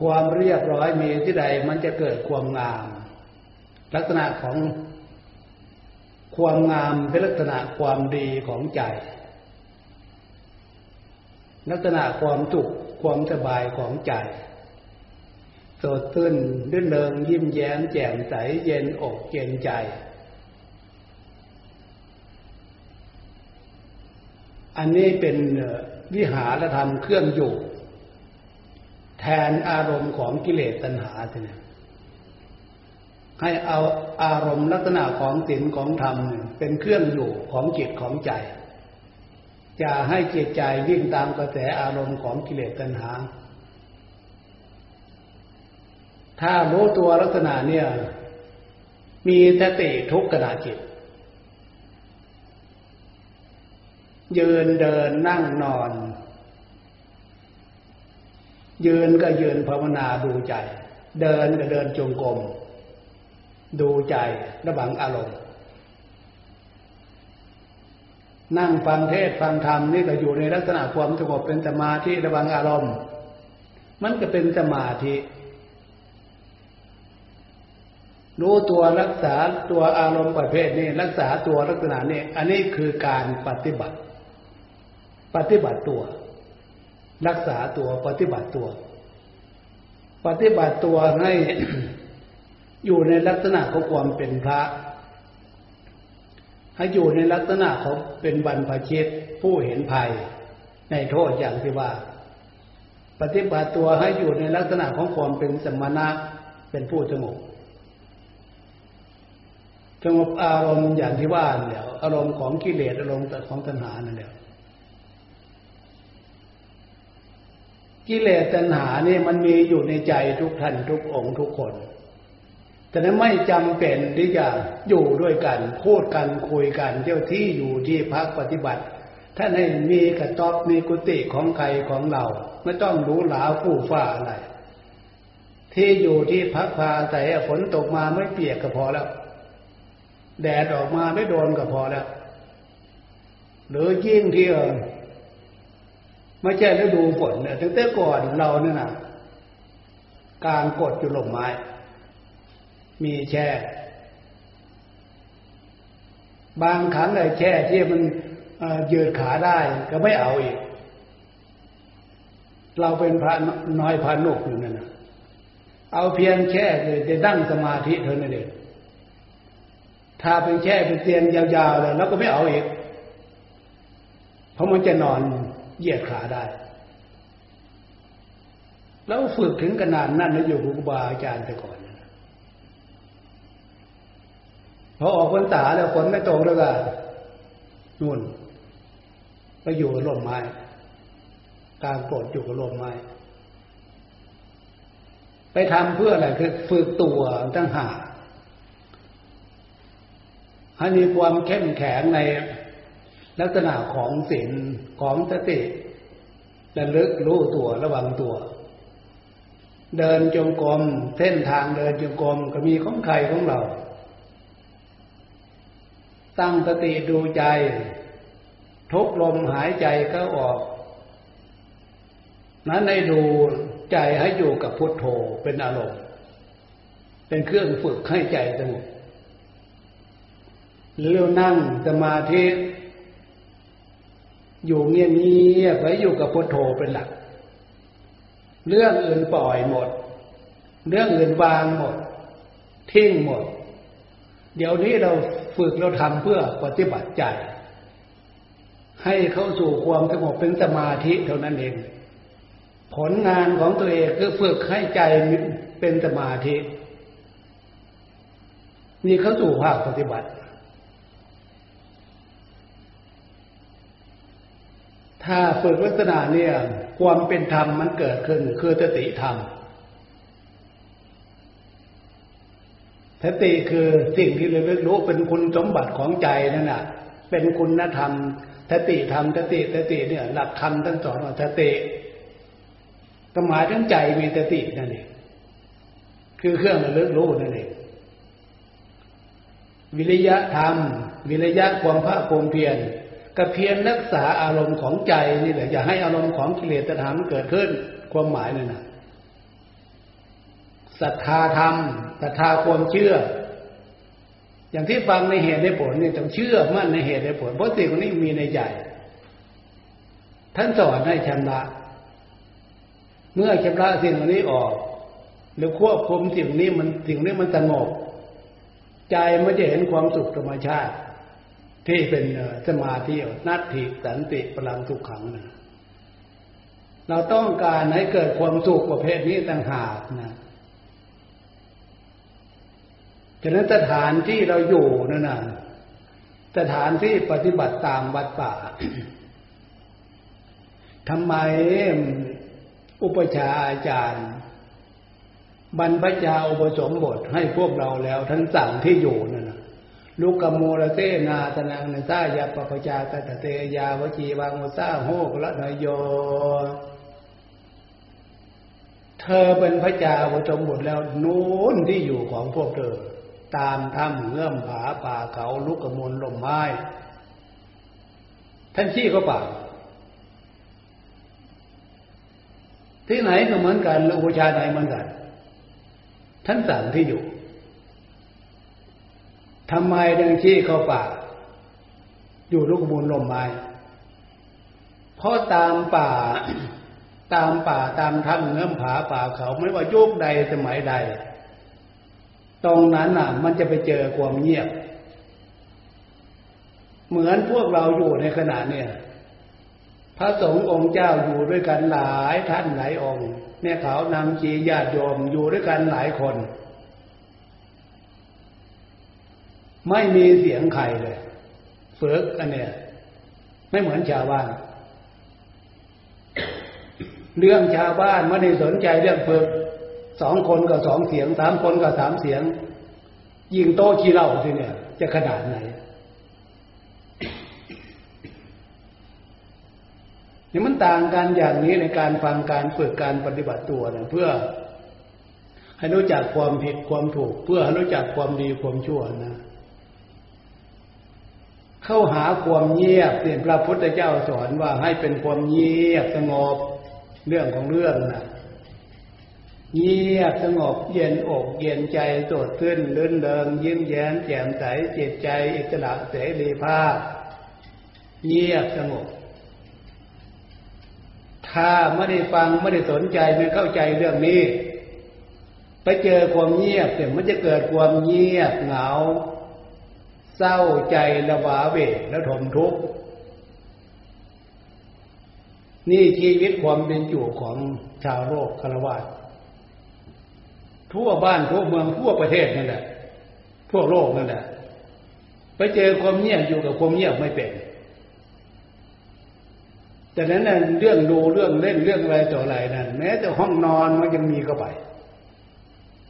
ความเรียบร้อยมีที่ใดมันจะเกิดความงาม ลักษณะของความงามเป็นลักษณะความดีของใจ ลักษณะความสุขความสบายของใจสดตื้นรื่นเริงยิ้มแย้มแจ่มใสเย็นอกเย็นใจ อันนี้เป็นวิหารธรรมเครื่องอยู่แทนอารมณ์ของกิเลสตัณหาเนี่ยให้เอาอารมณ์ลักษณะของศีลของธรรมเป็นเครื่องอยู่ของจิตของใจ จะให้จิตใจวิ่งตามกระแสอารมณ์ของกิเลสตัณหา ถ้ารู้ตัวลักษณะเนี่ย มีสติทุกขณะจิต ยืนเดินนั่งนอน ยืนก็ยืนภาวนาดูใจ เดินก็เดินจงกรมดูใจระบังอารมณ์ นั่งฟังเทศฟังธรรมนี่ก็อยู่ในลักษณะความสงบเป็นสมาธิระบังอารมณ์ มันก็เป็นสมาธิรู้ตัวรักษาตัวอารมณ์ประเภทนี้ รักษาตัวลักษณะนี้ อันนี้คือการปฏิบัติ ปฏิบัติตัว รักษาตัวปฏิบัติตัว ปฏิบัติตัวให้อยู่ในลักษณะของความเป็นพระ ให้อยู่ในลักษณะของเป็นบรรพชิตผู้เห็นภัยในโทษอย่างที่ว่า ปฏิบัติตัวให้อยู่ในลักษณะของความเป็นสมณะเป็นผู้สงบสงบอารมณ์อย่างที่ว่าเนี่ยอารมณ์ของกิเลสอารมณ์ของตัณหานั่นแหละ กิเลสตัณหานี่มันมีอยู่ในใจทุกท่านทุกองค์ทุกคนแต่นั้นไม่จำเป็นที่จะอยู่ด้วยกันพูดกันคุยกันเที่ยวที่อยู่ที่พักปฏิบัติถ้านในมีกระต๊อบมีกุฏิของใครของเรา ไม่ต้องรู้หลาผู้ฟ้าอะไร ที่อยู่ที่พักพาแต่ฝนตกมาไม่เปียกก็พอแล้ว แดดออกมาไม่โดนก็พอแล้ว หรือยิ่งที่ ไม่ใช่ฤดูฝนเนี่ยตั้งแต่ก่อนเราเนี่ยนะกลางกดอยู่ลมไม้ มีแช่ บางครั้งไอ้แช่ที่มันยืดขาได้ก็ไม่เอาอีก เราเป็นพระน้อยพระนุกอยู่นั่นนะเอาเพียงแช่เลยจะดั้งสมาธิเท่านั้นเองถ้าเป็นแช่เป็นเตียงยาวๆเลยแล้วก็ไม่เอาอีก เพราะมันจะนอน เหยียดขาได้ แล้วฝึกถึงขนาดนั้นนะอยู่ครูบาอาจารย์แต่ก่อนพอออกพรรษาแล้วฝนไม่ตกแล้วก็นู่นไปอยู่ร่มไม้กลางโกรธอยู่กับร่มไม้ไปทำเพื่ออะไรคือฝึกตัวตั้งหากให้มีความเข้มแข็งใน ลักษณะของศีลของสติระลึกรู้ตัวระวังตัว เดินจงกรมเส้นทางเดินจงกรมก็มีของใครของเรา ตั้งสติดูใจทุกลมหายใจก็ออก นั้นในดูใจให้อยู่กับพุทโธเป็นอารมณ์ เป็นเครื่องฝึกให้ใจสงบหรือนั่งสมาธิ อยู่เงียบๆไว้อยู่กับพุทโธเป็นหลัก เรื่องอื่นปล่อยหมด เรื่องอื่นวางหมด ทิ้งหมด เดี๋ยวนี้เราฝึกเราทำเพื่อปฏิบัติใจ ให้เข้าสู่ความสงบเป็นสมาธิเท่านั้นเอง ผลงานของตัวเองคือฝึกให้ใจเป็นสมาธิ นี่เข้าสู่ภาคปฏิบัติ ถ้าฝึกลักษณะเนี่ยความเป็นธรรมมันเกิดขึ้น คือสติธรรมสติคือสิ่งที่เราเรียกรู้เป็นคุณสมบัติของใจนั่นแหะเป็นคุณธรรมสติธรรมสติสติเนี่ย หลักธรรมทั้งสอนว่าสติก็หมายถึงใจมีสตินั่นเองคือเครื่องระลึกรู้นั่นเองวิริยะธรรม วิริยะความภาคภูมิเพียร ก็เพียรรักษาอารมณ์ของใจนี่แหละ อย่าให้อารมณ์ของกิเลสธรรมเกิดขึ้น ความหมายนั่นนะศรัทธาธรรมศรัทธาความเชื่อ อย่างที่ฟังในเหตุในผลเนี่ยต้องเชื่อมั่นในเหตุในผลเพราะสิ่งนี้มีในใจท่านสอนให้ชำระเมื่อชำระสิ่งนี้ออก หรือควบคุมสิ่งนี้มันสิ่งนี้มันสงบใจมันจะเห็นความสุขธรรมชาติ ที่เป็นสมาธินัตถิสันติพลังทุกขังนะเราต้องการให้เกิดความสุขประเภทนี้ต่างหากนะฉะนั้นสถานที่เราอยู่นั่นน่ะสถานที่ปฏิบัติตามวัดป่าทำไมอุปชาอาจารย์ บรรพชาอุปสมบทให้พวกเราแล้วทั้งสั่งที่อยู่นะ ลุกโมระเตนาตนังนซายาปปจาตตเตยาวจีวังมุซาโหกละนยโย เธอเป็นพระจาปฐมบทแล้วนู้นที่อยู่ของพวกเธอ ตามถ้ำเงื่อมผาป่าเขาลุกกระมวลลมไม้ท่านชี้เขาป่าที่ไหนก็เหมือนกันอุปชาไหนเหมือนกัน ท่านสั่งที่อยู่ ทำไมดังชี้เขาป่า อยู่ลุกมูลลมไม้เพราะตามป่า ตามป่าตามถ้ำเงื่อมผาป่าเขาไม่ว่ายุคใดสมัยใด ตรงนั้นน่ะ มันจะไปเจอความเงียบ เหมือนพวกเราอยู่ในขณะเนี่ยพระสงฆ์องค์เจ้าอยู่ด้วยกันหลายท่านหลายองค์แม่ขาวนำจีญาติโยมอยู่ด้วยกันหลายคน ไม่มีเสียงใครเลยเฟิกอันเนี้ยไม่เหมือนชาวบ้าน เรื่องชาวบ้านไม่ได้สนใจเรื่องเพิกสองคนกับสองเสียงสามคนกับสามเสียง ยิงโต๊ะขี้เหล้าสิเนี่ย จะขนาดไหนเนี่ยมันต่างกันอย่างนี้ในการฟังการฝึกการปฏิบัติตัวเนี่ยเพื่อให้รู้จักความผิดความถูก เพื่อให้รู้จักความดีความชั่วนะ เข้าหาความเงียบเนี่ยพระพุทธเจ้าสอนว่าให้เป็นความเงียบสงบเรื่องของเรื่องนะเงียบสงบเย็นอกเย็นใจสดขึ้นลื่นเริงยิ้มแย้มแจ่มใสจิตใจอิสระเสรีภาพ เงียบสงบ ถ้าไม่ได้ฟังไม่ได้สนใจไม่เข้าใจเรื่องนี้ ไปเจอความเงียบเนี่ยมันจะเกิดความเงียบเหงา เศร้าใจระวาเวทและทมทุกข์นี่ชีวิตความเป็นอยู่ของชาวโลกคารวะทั่วบ้านทั่วเมืองทั่วประเทศนั่นแหละทั่วโลกนั่นแหละไปเจอความเงียบอยู่กับความเงียบไม่เป็นแต่นั้นน่ะเรื่องดูเรื่องเล่นเรื่องอะไรต่ออะไรนั่นแม้แต่ห้องนอนมันยังมีก็ไป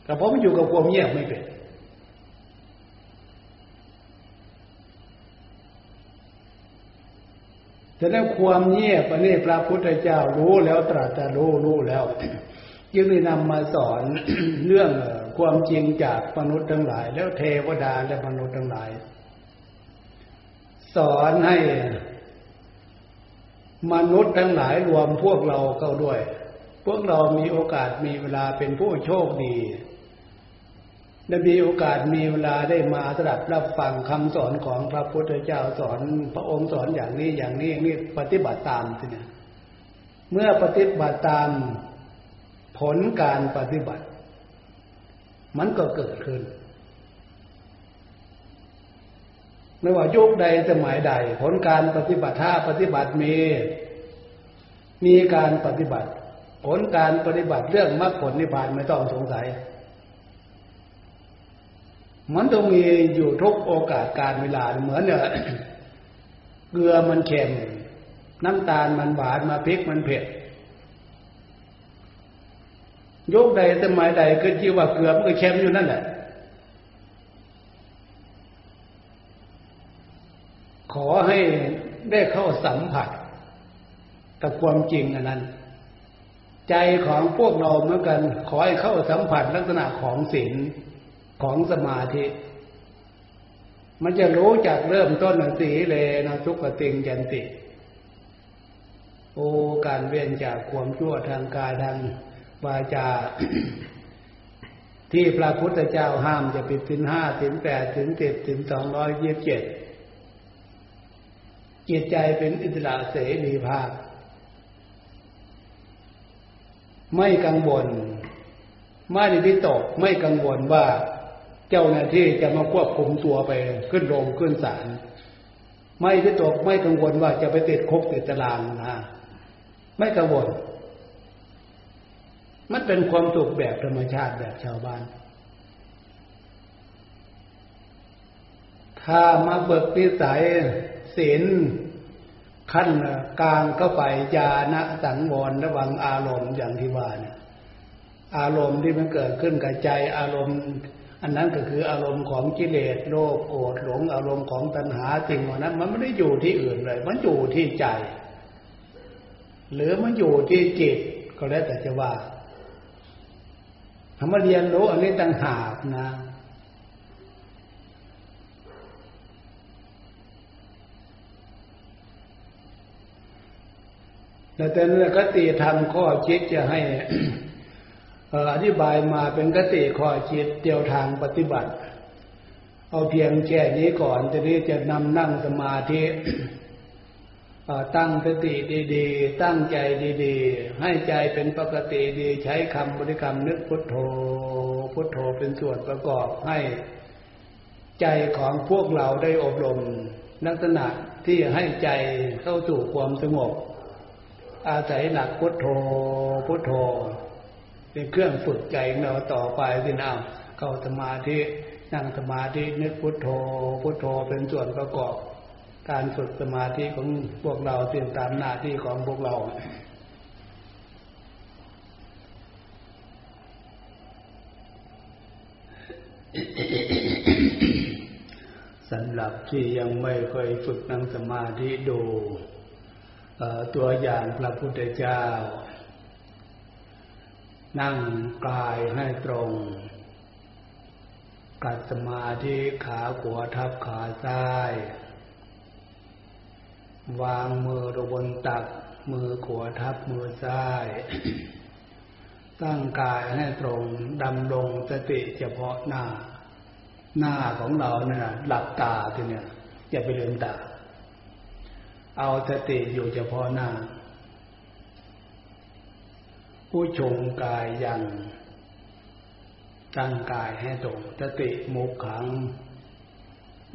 แต่เพราะมันอยู่กับความเงียบไม่เป็น ฉะนั้นความเงียบอันนี้พระพุทธเจ้ารู้แล้วตรัสรู้รู้แล้วยึงได้นำมาสอนเรื่องความจริงจากมนุษย์ทั้งหลาย แล้วเทวดาและมนุษย์ทั้งหลาย สอนให้มนุษย์ทั้งหลายรวมพวกเราเข้าด้วย พวกเรามีโอกาสมีเวลาเป็นผู้โชคดี ได้มีโอกาสมีเวลาได้มาสดับรับฟังคำสอนของพระพุทธเจ้าสอนพระองค์สอนอย่างนี้อย่างนี้นี่ปฏิบัติตามทีเนี่ยเมื่อปฏิบัติตามผลการปฏิบัติ มันก็เกิดขึ้น ไม่ว่ายุคใดสมัยใด ผลการปฏิบัติถ้าปฏิบัติมี มีการปฏิบัติ ผลการปฏิบัติเรื่องมรรคผลนิพพานไม่ต้องสงสัย มันต้องมีอยู่ทุกโอกาสการเวลาเหมือนเนี่ยเกลือมันเค็มน้ำตาลมันหวานมาพริกมันเผ็ดยกใดสมัยใดก็ชื่อว่าเกลือมันก็เค็มอยู่นั่นแหละขอให้ได้เข้าสัมผัส กับความจริงอันนั้น ใจของพวกเราเหมือนกัน ขอให้เข้าสัมผัสลักษณะของศีล ของสมาธิ มันจะรู้จักเริ่มต้นสีเลนะทุกติงยันติ โอการเวียนจากความชั่วทางกายทางวาจา ที่พระพุทธเจ้าห้ามจะปิดสินห้าสินแปดสินเจ็ดสินสองร้อยยี่สิบเจ็ดจิตใจเป็นอิสระเสรีภาพ ไม่กังวลไม่ได้วิตกไม่กังวลว่า เจ้าหน้าที่จะมาควบคุมตัวไปขึ้นโรงขึ้นศาลไม่ที่ตกไม่กังวลว่าจะไปติดคุกติดตารางนะไม่กังวล มันเป็นความสุขแบบธรรมชาติแบบชาวบ้าน ถ้ามาเบิกนิสัยศีลขั้นกลางเข้าไปญาณสังวรระวังอารมณ์อย่างที่ว่าเนี่ยอารมณ์ที่มันเกิดขึ้นกับใจอารมณ์ อันนั้นก็คืออารมณ์ของกิเลสโลภโกรธหลงอารมณ์ของตัณหาสิ่งเหล่านั้น มันไม่ได้อยู่ที่อื่นเลย มันอยู่ที่ใจ หรือมันอยู่ที่จิตก็แล้วแต่จะว่าธรรมเรียนรู้อันนี้ต่างหากนะแต่แต่เนื้อกติธรรมข้อคิดจะให้ อธิบายมาเป็นกติข้อคิดเดียวทางปฏิบัติ เอาเพียงแค่นี้ก่อนจะนี้จะนำนั่งสมาธิตั้งสติดีๆ ตั้งใจดีๆ ให้ใจเป็นปกติดี ใช้คำบริกรรมนึกพุทโธ พุทโธเป็นส่วนประกอบให้ใจของพวกเราได้อบรมลักษณะที่ให้ใจเข้าสู่ความสงบ อาศัยหลักพุทโธพุทโธ เป็นเครื่องฝึกใจเราต่อไปสินะเข้าสมาธินั่งสมาธินึกพุทโธ พุทโธเป็นส่วนประกอบ การฝึกสมาธิของพวกเราเสี่ยงตามหน้าที่ของพวกเราสำหรับที่ยังไม่เคยฝึกนั่งสมาธิดูตัวอย่างพระพุทธเจ้า นั่งกายให้ตรง กัดสมาธิขาขวาทับขาซ้าย วางมือลงบนตัก มือขวาทับมือซ้าย ตั้งกายให้ตรง ดำลงสติเฉพาะหน้า หน้าของเราเนี่ยหลับตาทีเนี่ย อย่าไปลืมตา เอาสติอยู่เฉพาะหน้า ผู้ชงกายยังตั้งกายให้ตรงสติมุขขัง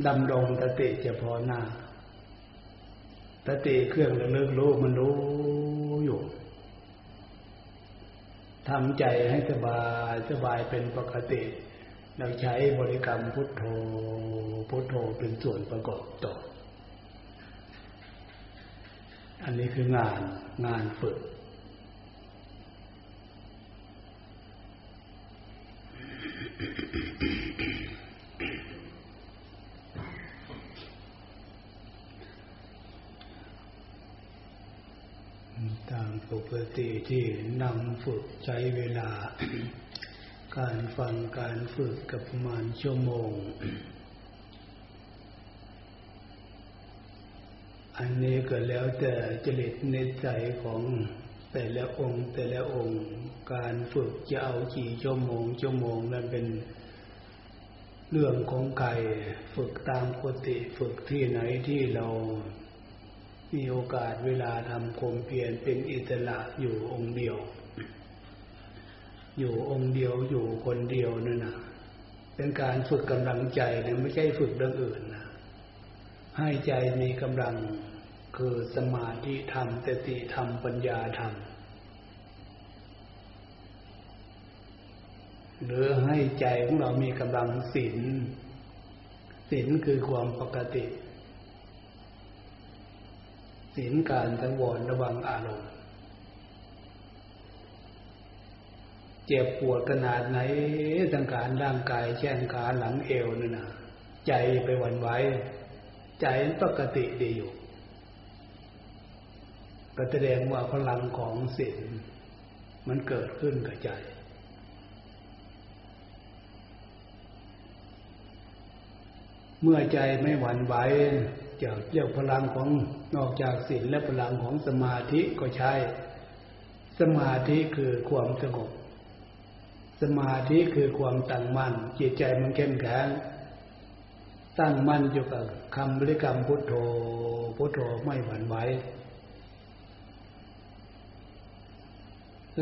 ดำรงสติเฉพาะหน้าสติเครื่องระลึกรู้มันรู้อยู่ทำใจให้สบายสบายเป็นปกติ เราใช้บริกรรมพุทโธ พุทโธเป็นส่วนประกอบต่อ อันนี้คืองานงานฝึก ตามปกติที่นั่งฝึกใช้เวลา การฟังการฝึกกับประมาณชั่วโมง อันนี้ก็แล้วแต่จริตในใจของ แต่ละองค์แต่ละองค์การฝึกจะเอากี่ชั่วโมงชั่วโมงนั้นเป็นเรื่องของใครฝึกตามปกติฝึกที่ไหนที่เรามีโอกาสเวลาทำคมเพียรเป็นอิสระอยู่องค์เดียว อยู่องค์เดียวอยู่คนเดียวนั่นนะเป็นการฝึกกำลังใจนะไม่ใช่ฝึกเรื่องอื่นนะให้ใจมีกำลัง คือสมาธิธรรมสติธรรมปัญญาธรรม หรือให้ใจของเรามีกำลังศีลศีลคือความปกติศีลการสังวรระวังอารมณ์ เจ็บปวดขนาดไหนสังขารร่างกายแช่งขาหลังเอวนั่นะใจไปหวั่นไหวใจปกติดีอยู่ ก็แสดงว่าพลังของศีลมันเกิดขึ้นกับใจ เมื่อใจไม่หวั่นไหวจะเรียกพลังของนอกจากศีลและพลังของสมาธิก็ใช้ สมาธิคือความสงบ สมาธิคือความตั้งมั่นจิตใจมันเข้มแข็งตั้งมั่นอยู่กับคำบริกรรมพุทโธพุทโธไม่หวั่นไหว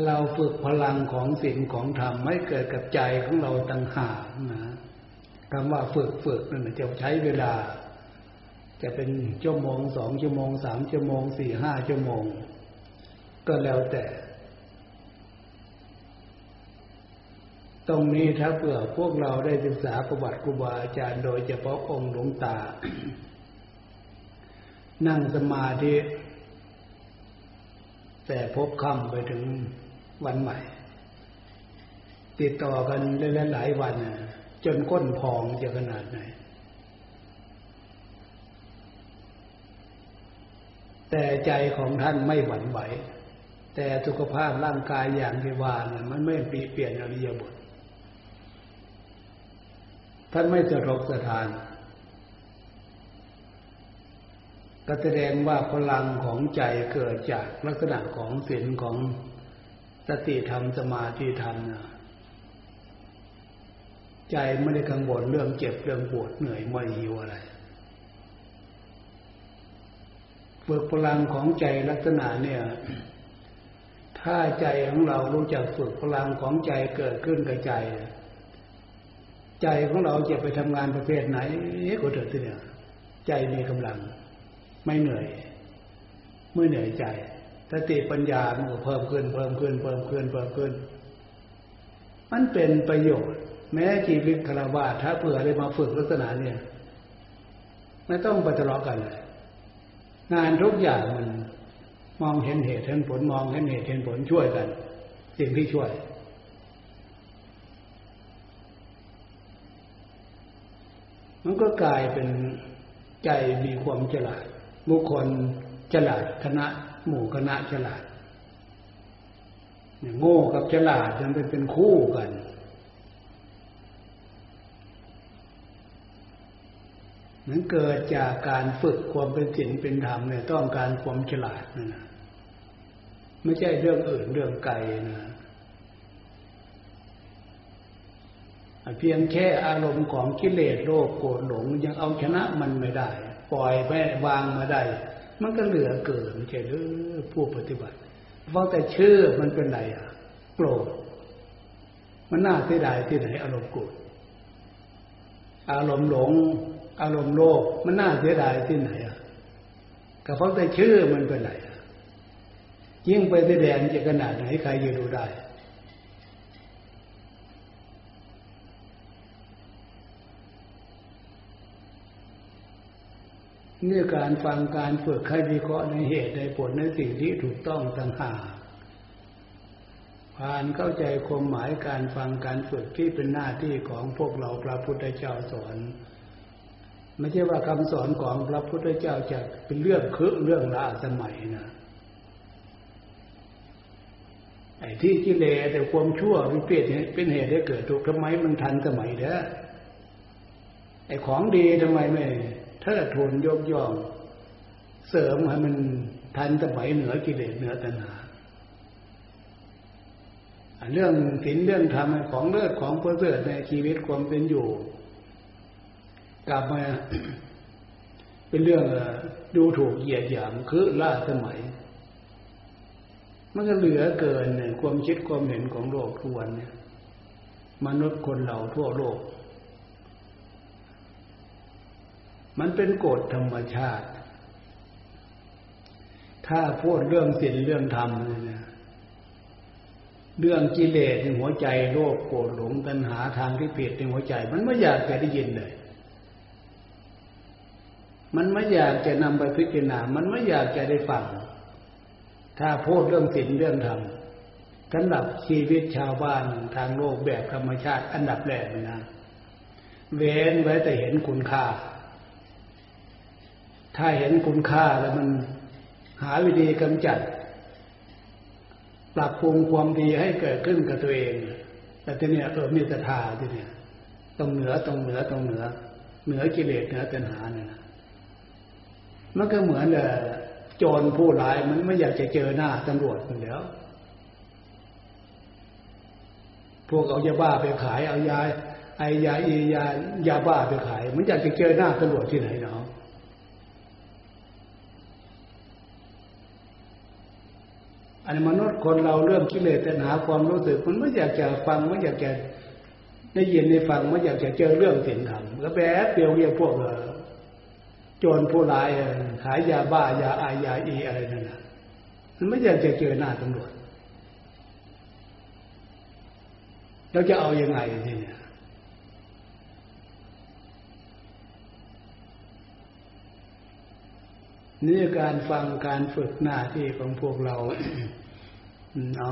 เราฝึกพลังของศีลของธรรมไม่เกิดกับใจของเราตั้งหากนะคำว่าฝึกฝึกนั่นจะใช้เวลา จะเป็นชั่วโมงสองชั่วโมงสามชั่วโมงสี่ห้าชั่วโมง ก็แล้วแต่ ตรงนี้ถ้าเผื่อพวกเราได้ศึกษาประวัติครูบาอาจารย์โดยเฉพาะองค์หลวงตา นั่งสมาธิแต่พบค่ำไปถึง วันใหม่ ติดต่อกันหลายวัน จนก้นพองจะขนาดไหน แต่ใจของท่านไม่หวั่นไหว แต่สุขภาพร่างกายอย่างที่ว่านะมันไม่ปีเปลี่ยนอริยบท ท่านไม่สะทกสถานก็แสดงว่าพลังของใจเกิดจากลักษณะของศีลของ สติธรรมสมาธิธรรมนะใจไม่ได้กังวลเรื่องเจ็บเรื่องปวดเหนื่อยไม่อยหิวอะไรฝึกพลังของใจลักษณะเนี่ย ถ้าใจของเรารู้จักฝึกพลังของใจเกิดขึ้นกับใจ ใจของเราจะไปทำงานประเภทไหนก็เถิดเนี่ย ใจมีกำลัง ไม่เหนื่อยไม่เหนื่อยใจ สติปัญญามันก็เพิ่มขึ้นเพิ่มขึ้นเพิ่มขึ้นเพิ่มขึ้น มันเป็นประโยชน์ แม้ชีวิตคารวะถ้าเผื่อได้มาฝึกลักษณะเนี่ยไม่ต้องไปทะเลาะกันเลยงานทุกอย่างมันมองเห็นเหตุเห็นผลมองเห็นเหตุเห็นผลช่วยกัน สิ่งที่ช่วย มันก็กลายเป็นใจมีความฉลาดบุคคลฉลาดคณะ หมู่คณะฉลาดโง่กับฉลาดมันเป็นเป็นคู่กันนั้นเกิดจากการฝึกความเป็นศีลเป็นธรรมเนี่ยต้องการความฉลาดนะนะไม่ใช่เรื่องอื่นเรื่องไกลนะเพียงแค่อารมณ์ของกิเลสโลภโกรธหลงยังเอาชนะมันไม่ได้ ปล่อยไม่วางมาได้ มันก็เหลือเกินไม่ใช่หรือผู้ปฏิบัติเพราะแต่ชื่อมันเป็นไรอะโกรธมันน่าเสียดายที่ไหน อารมณ์โกรธอารมณ์หลง อารมณ์โลภมันน่าเสียดายที่ไหนอะก็เพราะแต่ชื่อมันเป็นไรยิ่งไปแสดงจะขนาดไหนใครจะดูได้ นี่การฟังการฝึกใครวิเคราะห์ในเหตุในผลในสิ่งที่ถูกต้องต่างหากผ่านเข้าใจความหมายการฟังการฝึกที่เป็นหน้าที่ของพวกเราพระพุทธเจ้าสอนไม่ใช่ว่าคำสอนของพระพุทธเจ้าจะเป็นเรื่องคือเรื่องล้าสมัยนะไอ้ที่กิเลสแต่ความชั่วเป็นเปียเป็นเหตุให้เกิดทุกข์ทำไมมันทันสมัยเด้อไอ้ของดีทำไมไม่ เทิดทูนยกย่อง เสริมให้มันทันสมัยเหนือกิเลสเหนือตัณหาเรื่องศีลเรื่องธรรมของเลิศของประเสริฐในชีวิตความเป็นอยู่ กลับมา เป็นเรื่องดูถูกเหยียดหยามคือล่าสมัย มันก็เหลือเกินเนี่ยความคิดความเห็นของโลกทุกวันเนี่ยมนุษย์คนเราทั่วโลก มันเป็นกฎธรรมชาติ ถ้าพูดเรื่องศีลเรื่องธรรมเนี่ยเรื่องกิเลสในหัวใจโลภโกรธหลงตัณหาทางที่ผิดในหัวใจ มันไม่อยากจะได้ยินเลย มันไม่อยากจะนำไปพิจารณา มันไม่อยากจะได้ฟัง ถ้าพูดเรื่องศีลเรื่องธรรมสำหรับชีวิตชาวบ้านทางโลกแบบธรรมชาติอันดับแรกนะ เว้นไว้แต่เห็นคุณค่า ถ้าเห็นคุณค่าแล้วมันหาวิธีกำจัด ปรับปรุงความดีให้เกิดขึ้นกับตัวเอง แต่ทีเนี้ยเออมีศรัทธาทีนี้ยตรงเหนือตรงเหนือตรงเหนือ เหนือกิเลสเหนือตัณหาเนี่ยมันก็เหมือนเอโจรผู้ร้ายมันไม่อยากจะเจอหน้าตำรวจอยู่แล้ว พวกเอายาบ้าไปขายเอายาไอยาอียายาบ้าไปขาย มันอยากจะเจอหน้าตำรวจที่ไหนเนาะ อันมนุษย์คนเราเรื่องกิเลสตัณหาความรู้สึกมันไม่อยากจะฟังไม่อยากจะได้ยินได้ฟังไม่อยากจะเจอเรื่องสิ่งธรรมก็แบบเดียวเรียกพวกโจรผู้ร้ายขายยาบ้ายาอายาอีอะไรนั่นนะมันไม่อยากจะเจอหน้าตำรวจเราจะเอาอยัางไงทีเนี่ย นี่การฟังการฝึกหน้าที่ของพวกเราเอา